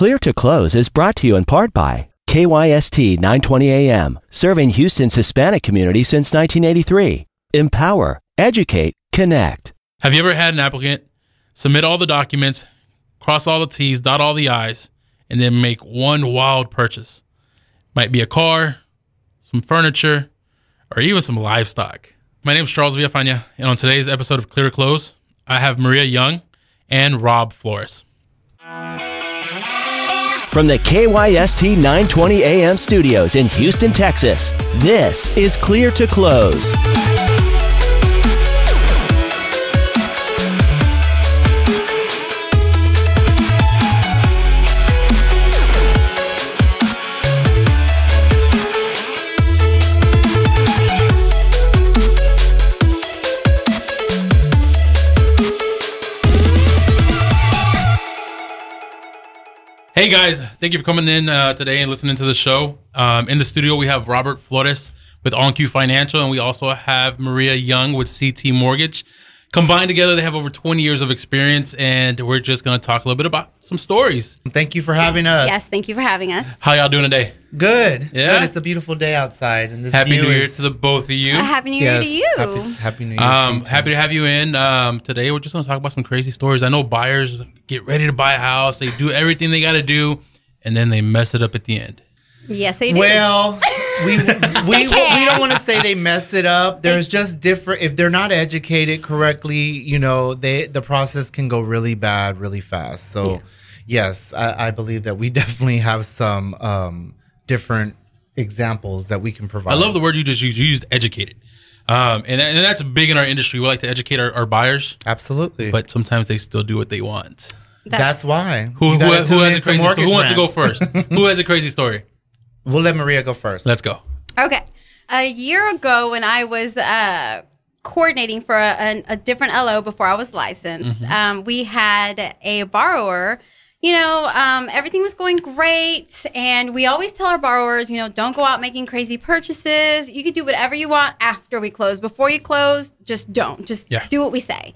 Clear to Close is brought to you in part by KYST 920 AM, serving Houston's Hispanic community since 1983. Empower, educate, connect. Have you ever had an applicant submit all the documents, cross all the T's, dot all the I's, and then make one wild purchase? Might be a car, some furniture, or even some livestock. My name is Charles Villafana, and on today's episode of Clear to Close, I have Maria Young and Rob Flores. From the KYST 920 AM studios in Houston, Texas, this is Clear to Close. Hey guys, thank you for coming in uh, today and listening to the show. Um, in the studio, we have Robert Flores with OnQ Financial, and we also have Maria Young with CT Mortgage. Combined together, they have over 20 years of experience, and we're just going to talk a little bit about some stories. Thank you for having us. Yes, thank you for having us. How y'all doing today? Good. Yeah? Good. It's a beautiful day outside, and this Happy New Year is, to the both of you. A happy New Year yes, to you. Happy, happy New Year. Um, to you, happy to have you in. Um, today, we're just going to talk about some crazy stories. I know buyers get ready to buy a house, they do everything they got to do, and then they mess it up at the end. Yes, they do. Well, we we, we, can. don't want to say they mess it up. There's just different. If they're not educated correctly, you know, they the process can go really bad really fast. So, yes, I, I believe that we definitely have some um, different examples that we can provide. I love the word you just used. You used educated. Um, and, and that's big in our industry. We like to educate our, our buyers, absolutely, but sometimes they still do what they want. that's, why. Who, who, who has a crazy story? Who wants to go first? who has a crazy story? We'll let Maria go first. Let's go. Okay. A year ago, when I was uh, coordinating for a, a, a different LO before I was licensed, um, we had a borrower. You know, um, everything was going great. And we always tell our borrowers, you know, don't go out making crazy purchases. You can do whatever you want after we close. Before you close, just don't. Just Yeah. do what we say.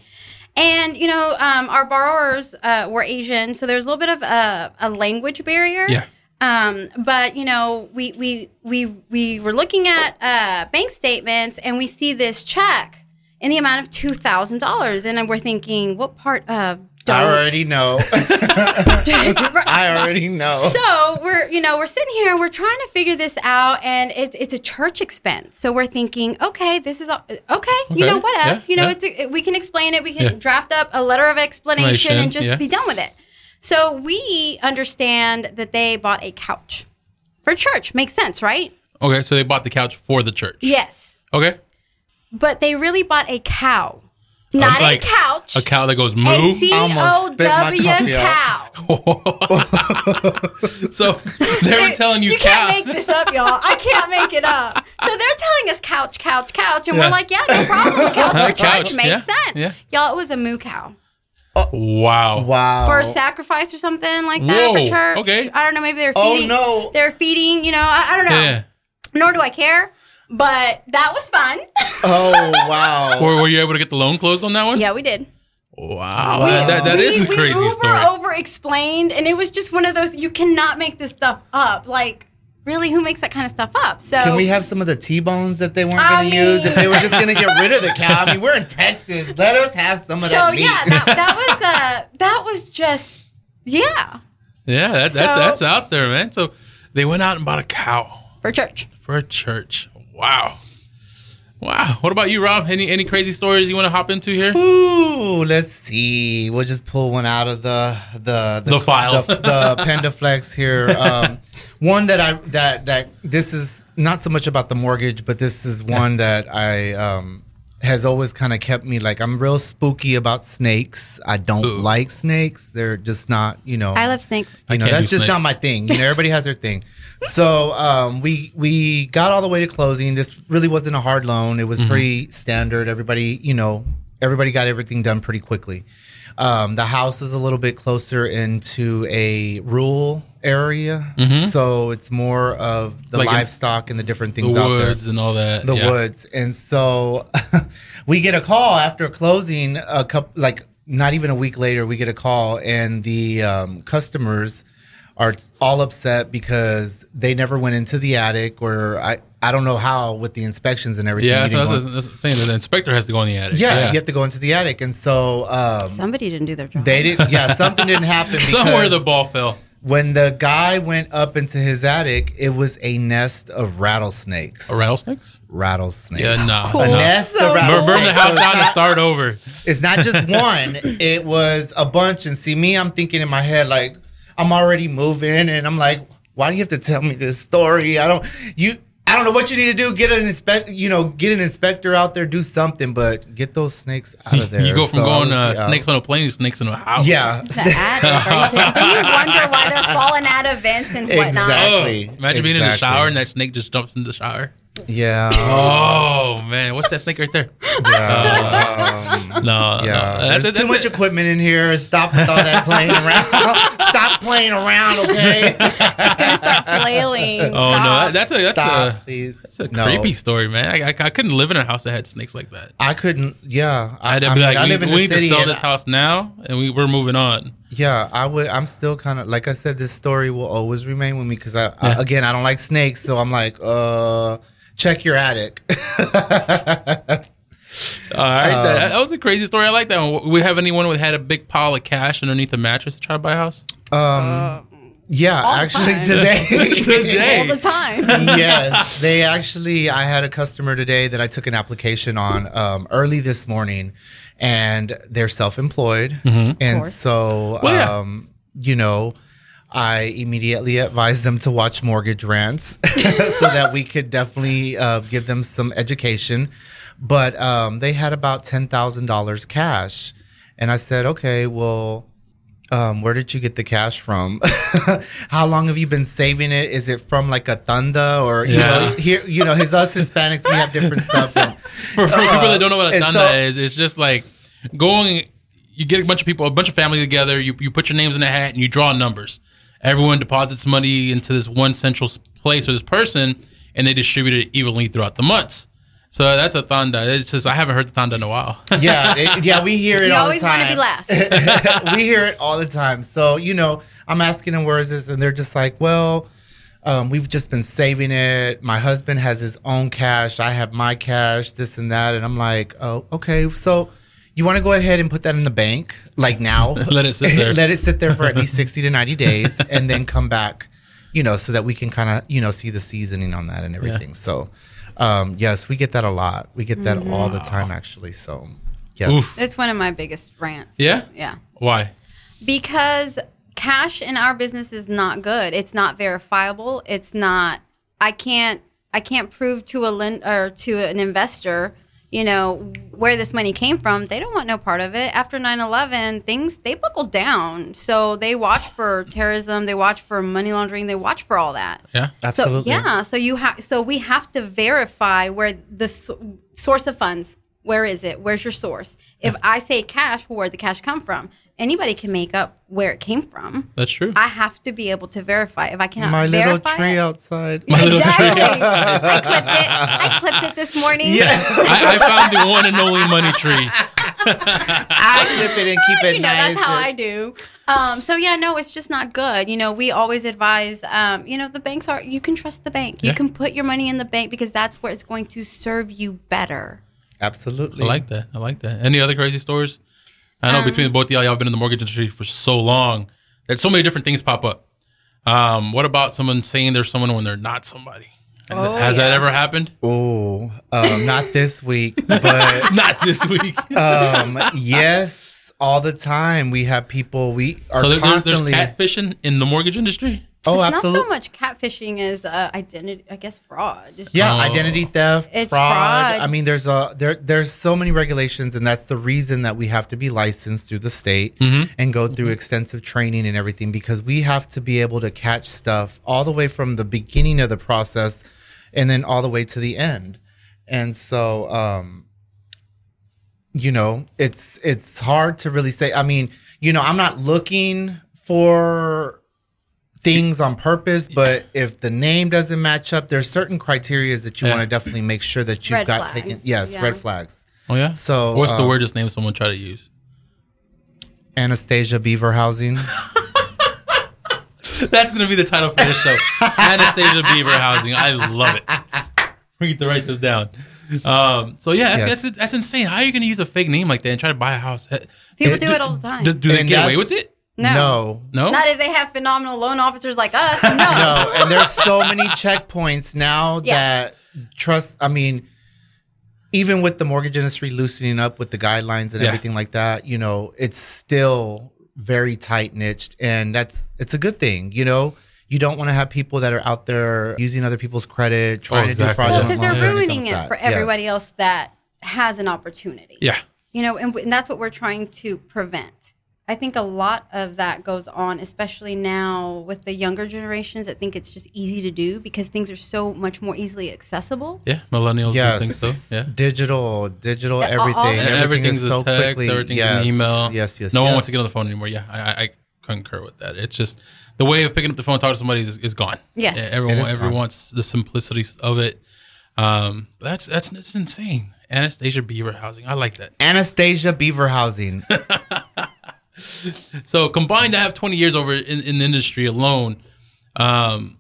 And, you know, um, our borrowers uh, were Asian. So there's a little bit of a, a language barrier. Yeah. Um, but you know, we we we we were looking at uh, bank statements and we see this check in the amount of two thousand dollars, and we're thinking, what part of don't? I already know. I already know. so we're you know we're sitting here and we're trying to figure this out, and it's it's a church expense. So we're thinking, okay, this is all, okay. You know Okay, what yeah, else? you know, yeah. it's a, we can explain it. We can Yeah. draft up a letter of explanation and just yeah. be done with it. So we understand that they bought a couch for church. Makes sense, right? Okay, so they bought the couch for the church. Yes. Okay. But they really bought a cow. Not like a couch. A cow that goes moo. C O Almost spit my W coffee cow. so they were telling you, You cow. can't make this up, y'all. I can't make it up. So they're telling us couch, couch, couch, and Yeah. we're like, yeah, no problem. Couch for Couch, church makes yeah, sense. yeah. Y'all, it was a moo cow wow. wow. for a sacrifice or something like that Whoa, for church. okay. I don't know. Maybe they're Oh, feeding. no. They're feeding. You know, I, I don't know. Yeah. Nor do I care. But that was fun. Oh wow. Or were you able to get the loan closed on that one? yeah, we did. Wow. That, that, that we, is a we crazy uber story. over explained, and it was just one of those you cannot make this stuff up. Like, really, who makes that kind of stuff up? So Can we have some of the T-bones that they weren't going to use if they were just going to get rid of the cow? I mean, we're in Texas. Let us have some of So that meat. yeah, that, that was uh that was just yeah Yeah, that, that's So- that's out there, man. So they went out and bought a cow for church. for a church. Wow. Wow. What about you, Rob? Any any crazy stories you want to hop into here? Ooh, let's see. We'll just pull one out of the the The file. the, the Pendaflex here. Um, one that I that that this is not so much about the mortgage, but this is one that I um has always kind of kept me like I'm real spooky about snakes. I don't Ooh. like snakes. They're just not, you know. I love snakes. I you know that's do just not my thing you know everybody has their thing so um, we we got all the way to closing this really wasn't a hard loan it was Mm-hmm. pretty standard everybody you know everybody got everything done pretty quickly um, the house is a little bit closer into a rural area so it's more of the Mm-hmm. Like livestock and the different The things out there woods and all that. the yeah. woods and so we get a call after closing a couple like not even a week later we get a call and the um, customers are all upset because they never went into the attic, or I I don't know how with the inspections and everything. Yeah, you so that's, go- that's the thing. The inspector has to go in the attic. yeah, you have to go into the attic, and so um, Somebody didn't do their job. they didn't. Yeah, something didn't happen. Somewhere the ball fell. When the guy went up into his attic, it was a nest of rattlesnakes. A rattlesnakes? rattlesnakes. Yeah, nah. Cool. A nah. nest So of Burn, rattlesnakes. burn the house So down and start over. It's not just one. it was a bunch. And see, me, I'm thinking in my head like I'm already moving, and I'm like, why do you have to tell me this story? I don't. You. I don't know what you need to do. Get an inspect. You know, get an inspector out there. Do something, but get those snakes out of there. You go from So going uh, yeah. snakes on a plane to snakes in a house. Yeah. The attic. Are you? Then you wonder why they're falling out of vents and whatnot. Exactly. Oh, imagine being in the shower and that snake just jumps in the shower. Yeah. Oh man, what's that snake right there? yeah. Um, No, Yeah, no. there's That's- too that's much it. equipment in here. Stop with all that playing around. Stop playing around, okay? It's gonna start flailing. Oh no, Stop. that, that's a that's Stop, a please. that's a No. creepy story, man. I, I, I couldn't live in a house that had snakes like that. I couldn't. Yeah, I had to I be mean, like, I we, live in we the need to sell and this house now, and we, we're moving on. Yeah, I would. I'm still kind of like I said. This story will always remain with me because I, I again I don't like snakes, so I'm like, uh, check your attic. All right, Um, that, that was a crazy story. I like that one. We have anyone who had a big pile of cash underneath the mattress to try to buy a house? um, yeah, actually time. today. Today. all the time. yes, they actually. I had a customer today that I took an application on um, early this morning, and they're self-employed, and so Well, yeah. um, you know. I immediately advised them to watch Mortgage Rants so that we could definitely uh, give them some education. But um, they had about $10,000 cash. And I said, okay, well, um, where did you get the cash from? How long have you been saving it? Is it from like a tanda or you Yeah. know here you know his us Hispanics we have different stuff. For, for people that don't know what a tanda so- is, it's just like going. You get a bunch of people, a bunch of family together. You you put your names in a hat and you draw numbers. Everyone deposits money into this one central place or this person, and they distribute it evenly throughout the months. So that's a tanda. It's just I haven't heard the tanda in a while. yeah, it- yeah, we hear it You all always the want to be last. we hear it all the time. So, you know, I'm asking them where is this, and they're just like, well, um, we've just been saving it. My husband has his own cash. I have my cash, this and that. And I'm like, oh, okay. So you want to go ahead and put that in the bank, like now? Let it sit there. Let it sit there for at least 60 to 90 days and then come back, you know, so that we can kind of, you know, see the seasoning on that and everything. So, um, yes, we get that a lot. We get that all the time, actually. So, yes. Oof. It's one of my biggest rants. Yeah? Yeah. Why? because cash in our business is not good. It's not verifiable. It's not. I can't. I can't prove to a lend or to an investor, you know, where this money came from. They don't want no part of it. After 9/11, things they buckle down. So they watch for terrorism. They watch for money laundering. They watch for all that. Yeah. Absolutely. So yeah, so you have so we have to verify where the so- source of funds. Where is it? Where's your source? If I say cash, well, where'd the cash come from? Anybody can make up where it came from. That's true. I have to be able to verify. If I cannot My little tree it, outside. little tree exactly. I clipped it. I clipped it this morning. Yeah. I, I found the one and only money tree. I clip it and keep it you know, nice. that's how I do. Um, so yeah, no, it's just not good. You know, we always advise, um, you know, the banks are, you can trust the bank. You Yeah. can put your money in the bank because that's where it's going to serve you better. Absolutely. I like that. I like that. Any other crazy stories? I know Um, between both of y'all, y'all have been in the mortgage industry for so long that so many different things pop up. Um, what about someone saying they're someone when they're not somebody? Oh, Has that ever happened? Oh, um, not this week, but not this week. um, yes, all the time we have people. We are so there, there's, there's constantly. catfishing in the mortgage industry. Oh, it's absolutely. not so much catfishing as uh, identity, I guess, fraud. It's Yeah, Oh. identity theft, It's fraud. fraud. I mean, there's a there there's so many regulations, and that's the reason that we have to be licensed through the state Mm-hmm. and go through extensive training and everything because we have to be able to catch stuff all the way from the beginning of the process and then all the way to the end. And so, um, you know, it's it's hard to really say. I mean, you know, I'm not looking for things on purpose, but if the name doesn't match up, there's certain criteria that you Yeah. want to definitely make sure that you've Red got flags, taken. Yes, yeah. red flags. Oh yeah. So, what's the um, weirdest name someone try to use? Anastasia Beaver Housing. That's gonna be the title for this show. Anastasia Beaver Housing. I love it. We need to write this down. Um, so yeah, that's, Yes. that's that's insane. How are you gonna use a fake name like that and try to buy a house? People It- do it all the time. Do, do they And get away with it? No. No. Not if they have phenomenal loan officers like us. No. no, and there's so many checkpoints now Yeah. that trust. I mean, even with the mortgage industry loosening up with the guidelines and Yeah. everything like that, you know, it's still very tight niched, and that's it's a good thing. You know, you don't want to have people that are out there using other people's credit, oh, trying exactly. to do fraudulent because loans they're ruining like it that. for everybody Yes. else that has an opportunity. Yeah. You know, and, and that's what we're trying to prevent. I think a lot of that goes on, especially now with the younger generations that think it's just easy to do because things are so much more easily accessible. Yeah. Millennials Yes, do think so. Yeah. digital, digital, Yeah, all- all everything. everything's is so a text, quickly. everything's yes, an email. Yes, yes. No one wants to get on the phone anymore. Yeah, I, I, I concur with that. It's just the way of picking up the phone, and talking to somebody is, is gone. Yes. Yeah, everyone, It is everyone gone. wants the simplicity of it. Um, but that's that's that's insane. Anastasia Beaver Housing. I like that. Anastasia Beaver Housing. So combined to have 20 years over in, in the industry alone, um,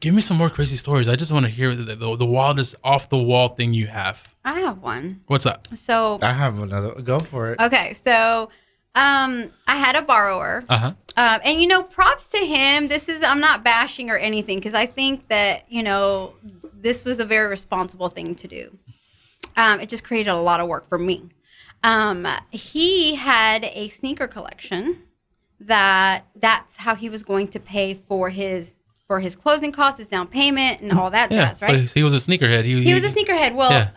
give me some more crazy stories. I just want to hear the, the, the wildest off the wall thing you have. I have one. What's up? So, I have another. Go for it. okay, so um, I had a borrower. Uh huh. Um, and you know, props to him. This is I'm not bashing or anything because I think that you know this was a very responsible thing to do. Um, it just created a lot of work for me. Um, he had a sneaker collection that that's how he was going to pay for his for his closing costs, his down payment, and all that Yeah. jazz, right? So he was a sneakerhead. He, He was a sneakerhead. Well, Yeah.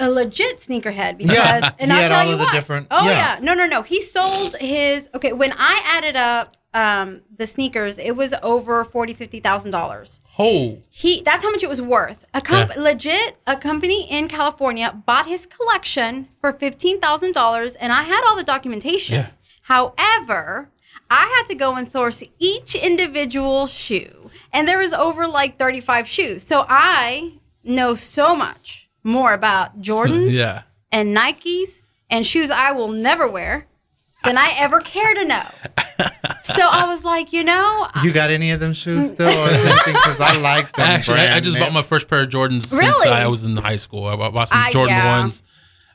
a, a legit sneakerhead because, Yeah. and He I'll had tell all you of the different- oh yeah. yeah. no, no, no. He sold his. Okay, when I added up um, the sneakers, it was over forty, fifty thousand dollars. Oh. He that's how much it was worth. A comp- Yeah. legit a company in California bought his collection for fifteen thousand dollars, and I had all the documentation. Yeah. However, I had to go and source each individual shoe, and there was over like thirty five shoes. So I know so much more about Jordans Yeah. and Nikes and shoes I will never wear than I ever care to know. So I was like, you know, You got any of them shoes still, or something? Because I like them. Actually, I, I just name. bought my first pair of Jordans since Really? I was in high school. I bought bought some I- Jordan yeah. ones.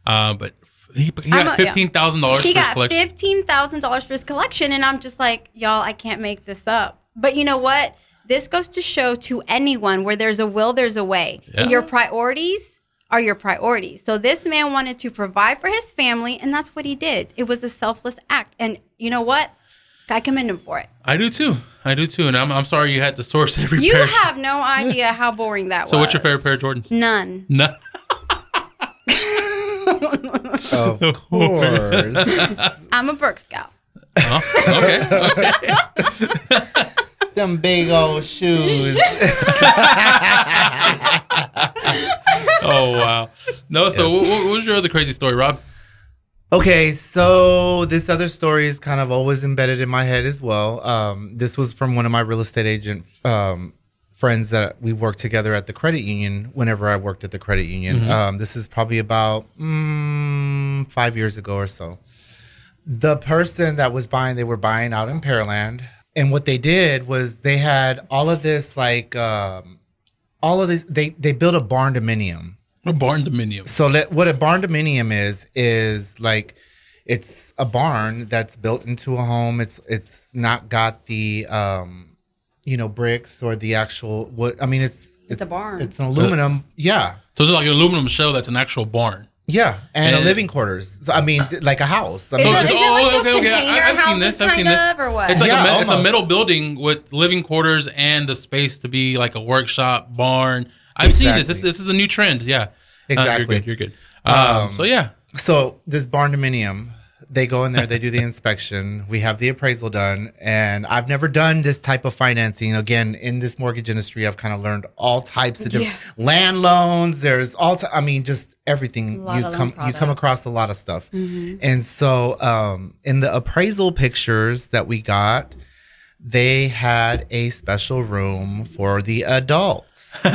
Uh, but he, he got fifteen thousand dollars for he his got collection. fifteen thousand dollars for his collection, and I'm just like, y'all, I can't make this up. But you know what? This goes to show to anyone where there's a will, there's a way. Yeah. And your priorities are your priorities. So this man wanted to provide for his family, and that's what he did. It was a selfless act, and you know what? I commend him for it. I do too. I do too. And I'm, I'm sorry you had to source every You pair. have no idea how boring that was. so what's your favorite pair of Jordans? None. No. Of course. I'm a Burke Scout. Oh, okay. them big old shoes. Oh wow. So what, what was your other crazy story, Rob? Okay, so this other story is kind of always embedded in my head as well. Um, this was from one of my real estate agent um, friends that we worked together at the credit union. Whenever I worked at the credit union, um, this is probably about mm, five years ago or so. The person that was buying, they were buying out in Pearland, and what they did was they had all of this like um, all of this. They they built a barndominium. A barndominium. So let, what a barndominium is is like it's a barn that's built into a home. It's it's not got the um you know bricks or the actual wood. I mean it's it's a barn. It's an aluminum. Yeah. So it's like an aluminum shell that's an actual barn. Yeah, and, And- a living quarters. So, I mean, like a house. I Is mean, it- just- is it like those container I, have seen this. I've seen this. of, or what? It's like Yeah, a, me- it's a metal building with living quarters and the space to be like a workshop barn. I've seen this. This this is a new trend. Yeah. Uh, Exactly. you're good. You're good. Um, Um, so yeah. so this barndominium they go in there they do the inspection we have the appraisal done and i've never done this type of financing again in this mortgage industry i've kind of learned all types of different land loans there's all ti- i mean just everything you come you come across a lot of stuff and so um in the appraisal pictures that we got they had a special room for the adults.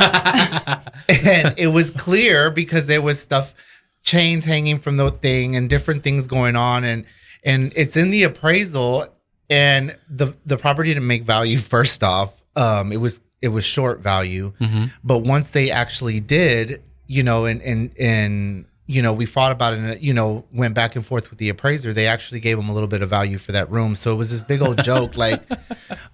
And it was clear because there was stuff chains hanging from the thing and different things going on and and it's in the appraisal and the the property didn't make value first off. Um, it was it was short value, but once they actually did, you know, and and and you know, we fought about it and you know went back and forth with the appraiser. They actually gave them a little bit of value for that room, so it was this big old joke like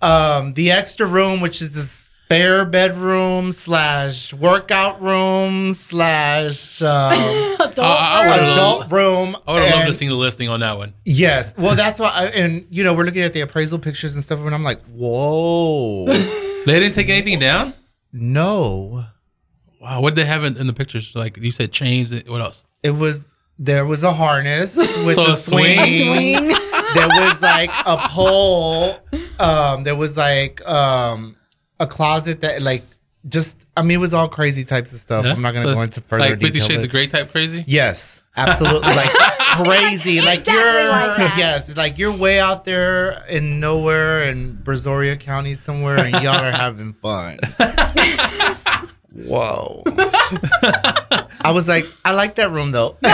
um, the extra room, which is this spare bedroom slash workout room slash um, Adult I- I would've room. I would have loved to see the listing on that one. Yes. Well, that's why. I, and you know, we're looking at the appraisal pictures and stuff, and I'm like, whoa, They didn't take anything down. no. Wow, what did they have in, in the pictures? Like you said, chains. What else? It was there was a harness with So the a swing. swing. Swing. there was like a pole. Um, there was like um a closet that like just. I mean, it was all crazy types of stuff. Yeah? I'm not going to So, go into further Like Fifty. Shades but- of Grey type crazy. Yes, absolutely. Like crazy. Like Exactly you're like yes, like you're way out there in nowhere in Brazoria County somewhere and y'all are having fun. Whoa. I was like, I like that room though.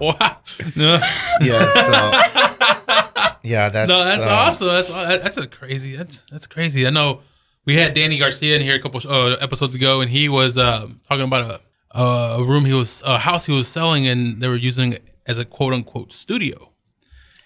wow. No, yes, so yeah, that's no, that's uh, awesome. That's that's a crazy. That's that's crazy. I know we had Danny Garcia in here a couple uh, episodes ago, and he was um talking about a a room he was a house he was selling, and they were using it as a quote unquote studio.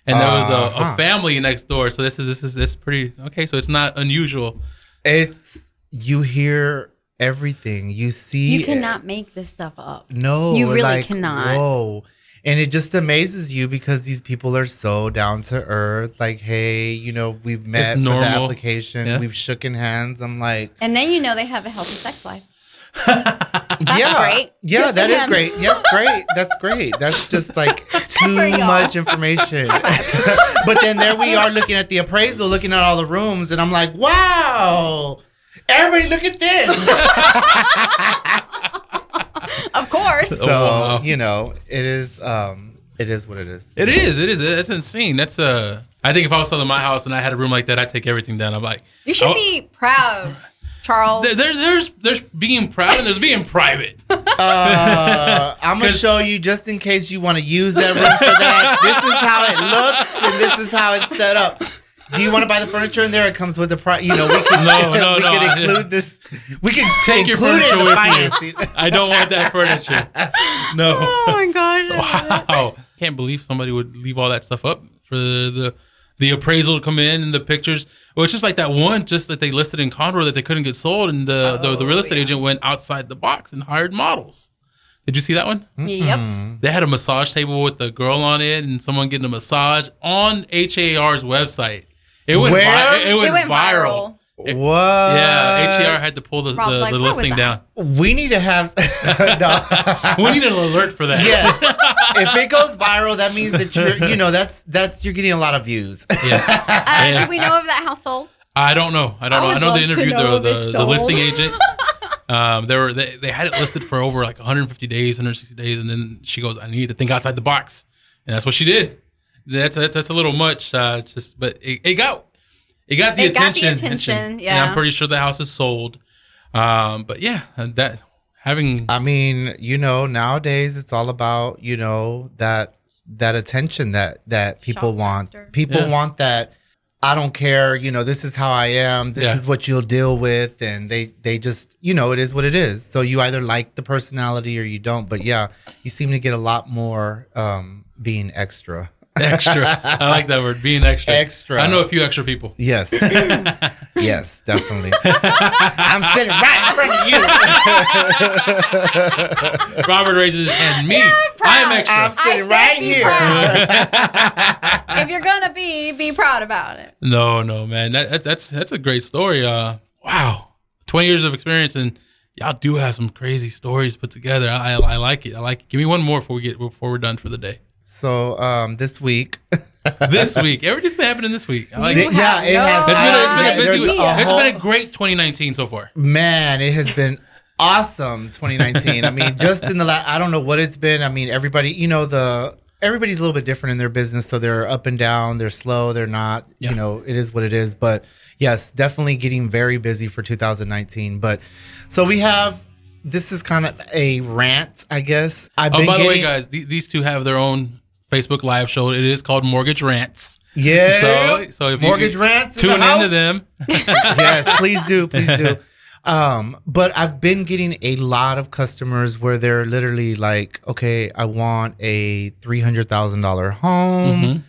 And there was a, a Uh-huh. family next door, so this is this is it's pretty okay. So it's not unusual. It's you hear everything. You see You cannot make this stuff up. No, You really like, cannot. Whoa. And it just amazes you because these people are so down to earth. Like, hey, you know, we've met for the application, Yeah. we've shooken hands. I'm like, And then you know they have a healthy sex life. Yeah, great. yeah, Good that for is him. great. Yes, great. That's great. That's just like too much information. but then there we are looking at the appraisal, looking at all the rooms, and I'm like, wow, everybody, look at this. Of course. so Oh, wow. you know, it is, um, it is what it is. It is. It is. It's insane. That's uh I think if I was selling my house and I had a room like that, I'd take everything down. I'm like, You should oh, be proud, Charles. There, there- there's there's being proud and there's being private. Uh, I'm gonna show you just in case you want to use that room for that. this is how it looks, and this is how it's set up. Do you want to buy the furniture in there? It comes with the price. You know, we can. No, no, we no, can include this. We can Take your furniture with financing. you. I don't want that furniture. No. oh my gosh. Wow. Can't believe somebody would leave all that stuff up for the the appraisal to come in and the pictures. Well, it's just like that one just that they listed in Conroe that they couldn't get sold and the the, the real oh, estate agent went outside the box and hired models. Did you see that one? Mm-hmm. Yep. They had a massage table with the girl on it and someone getting a massage on HAR's website. It went, Where? vi- it went, It went viral. viral. What? Yeah, HAR had to pull the, Rob's the, like, the listing down. We need to have. We need an alert for that. Yes. if it goes viral, that means that you're. You know, that's that's you're getting a lot of views. Yeah. Uh, Yeah. Do we know of that household? I don't know. I don't I know. I know they interviewed know the, if the, the listing agent. Um, they were they, they had it listed for over like 150 days, 160 days, and then she goes, "I need to think outside the box," and that's what she did. That's that's, that's a little much. Uh, just but it, it got it got the It got the attention. attention, And yeah. I'm pretty sure the house is sold. Um, but yeah, that having I mean, you know, nowadays it's all about, you know, that that attention that that people Shock want. factor. People Yeah. want that I don't care, you know, this is how I am. This Yeah. is what you'll deal with and they they just, you know, it is what it is. So you either like the personality or you don't. But yeah, you seem to get a lot more um being extra. extra. I like that word, being extra. Extra. I know a few extra people. Yes. yes, definitely. I'm sitting right in front of you. Robert raises his hand. Me, proud. I'm extra. I'm sitting said right here. if you're gonna be, be proud about it. No, no, man. That, that's that's that's a great story. Uh, wow, twenty years of experience, and y'all do have some crazy stories put together. I, I, I like it. I like. It. Give me one more before we get before we're done for the day. So um, this week, This week, everything's been happening this week. Like The- it. You yeah, have it has. It's been a, it's been a I- busy. week. a It's whole- been a great 2019 so far. man, it has been awesome 2019. I mean, just in the last, I don't know what it's been. I mean, everybody, you know, the everybody's a little bit different in their business, so they're up and down, they're slow, they're not. Yeah. You know, it is what it is. But yes, definitely getting very busy for 2019. But so we have. This is kind of a rant, I guess. I've Oh, been by the way, guys, th- these two have their own Facebook live show. It is called Mortgage Rants. Yeah. So, so if Mortgage you rants. tune in the house? into them, yes, please do, please do. Um, but I've been getting a lot of customers where they're literally like, okay, I want a three hundred thousand dollar home, Mhm.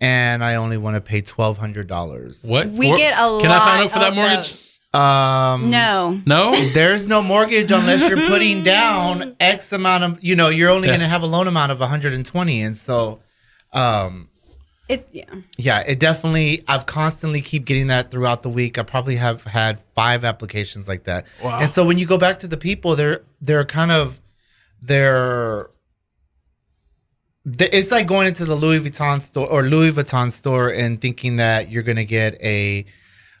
and I only want to pay twelve hundred dollars. what We Wor- get a lot. Can I sign up for that mortgage? those. Um, No. No. there's no mortgage unless you're putting down X amount of. You know, you're only Yeah. going to have a loan amount of one hundred and twenty, and so, um, It yeah. yeah, it definitely. I've constantly keep getting that throughout the week. I probably have had five applications like that. Wow. And so when you go back to the people, they're they're kind of they're. It's like going into the Louis Vuitton store or Louis Vuitton store and thinking that you're gonna get a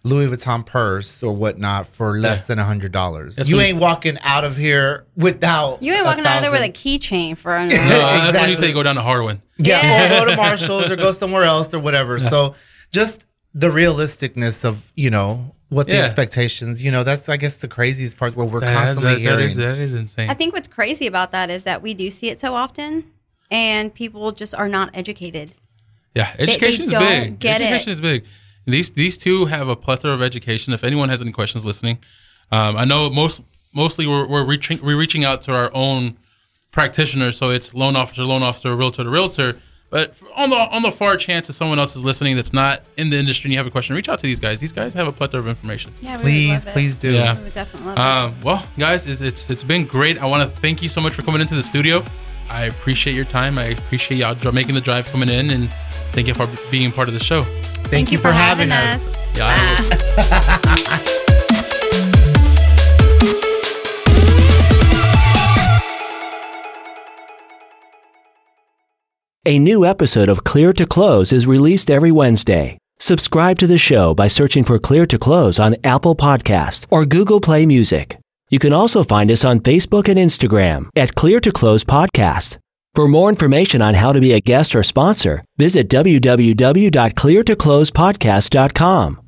Louis Vuitton purse or whatnot for less Yeah. than a hundred dollars. That's You ain't walking out of here without. You ain't walking out of there with a keychain for a No, that's when you say go down to Harwin. Yeah, Yeah. or go to Marshalls or go somewhere else or whatever. So just the realisticness of you know what the Yeah. expectations. You know, that's I guess the craziest part where we're That- constantly that- that hearing. is- that is insane. I think what's crazy about that is that we do see it so often, and people just are not educated. Yeah, education is don't big. get it. education is big. These these two have a plethora of education. If anyone has any questions listening, um, I know most mostly we're we're reaching we're reaching out to our own practitioners. So it's loan officer, loan officer, realtor to realtor. But on the on the far chance that someone else is listening that's not in the industry and you have a question, reach out to these guys. These guys have a plethora of information. Yeah, we would please, love it. please do. Yeah. We would definitely love Um, well, guys, it's, it's it's been great. I want to thank you so much for coming into the studio. I appreciate your time. I appreciate y'all making the drive coming in, and thank you for being part of the show. It. Thank, you for having us. Yeah, Bye. A new episode of Clear to Close is released every Wednesday. Subscribe to the show by searching for Clear to Close on Apple Podcast or Google Play Music. You can also find us on Facebook and Instagram at Clear to Close Podcast. For more information on how to be a guest or sponsor, visit www.cleartoclosepodcast.com.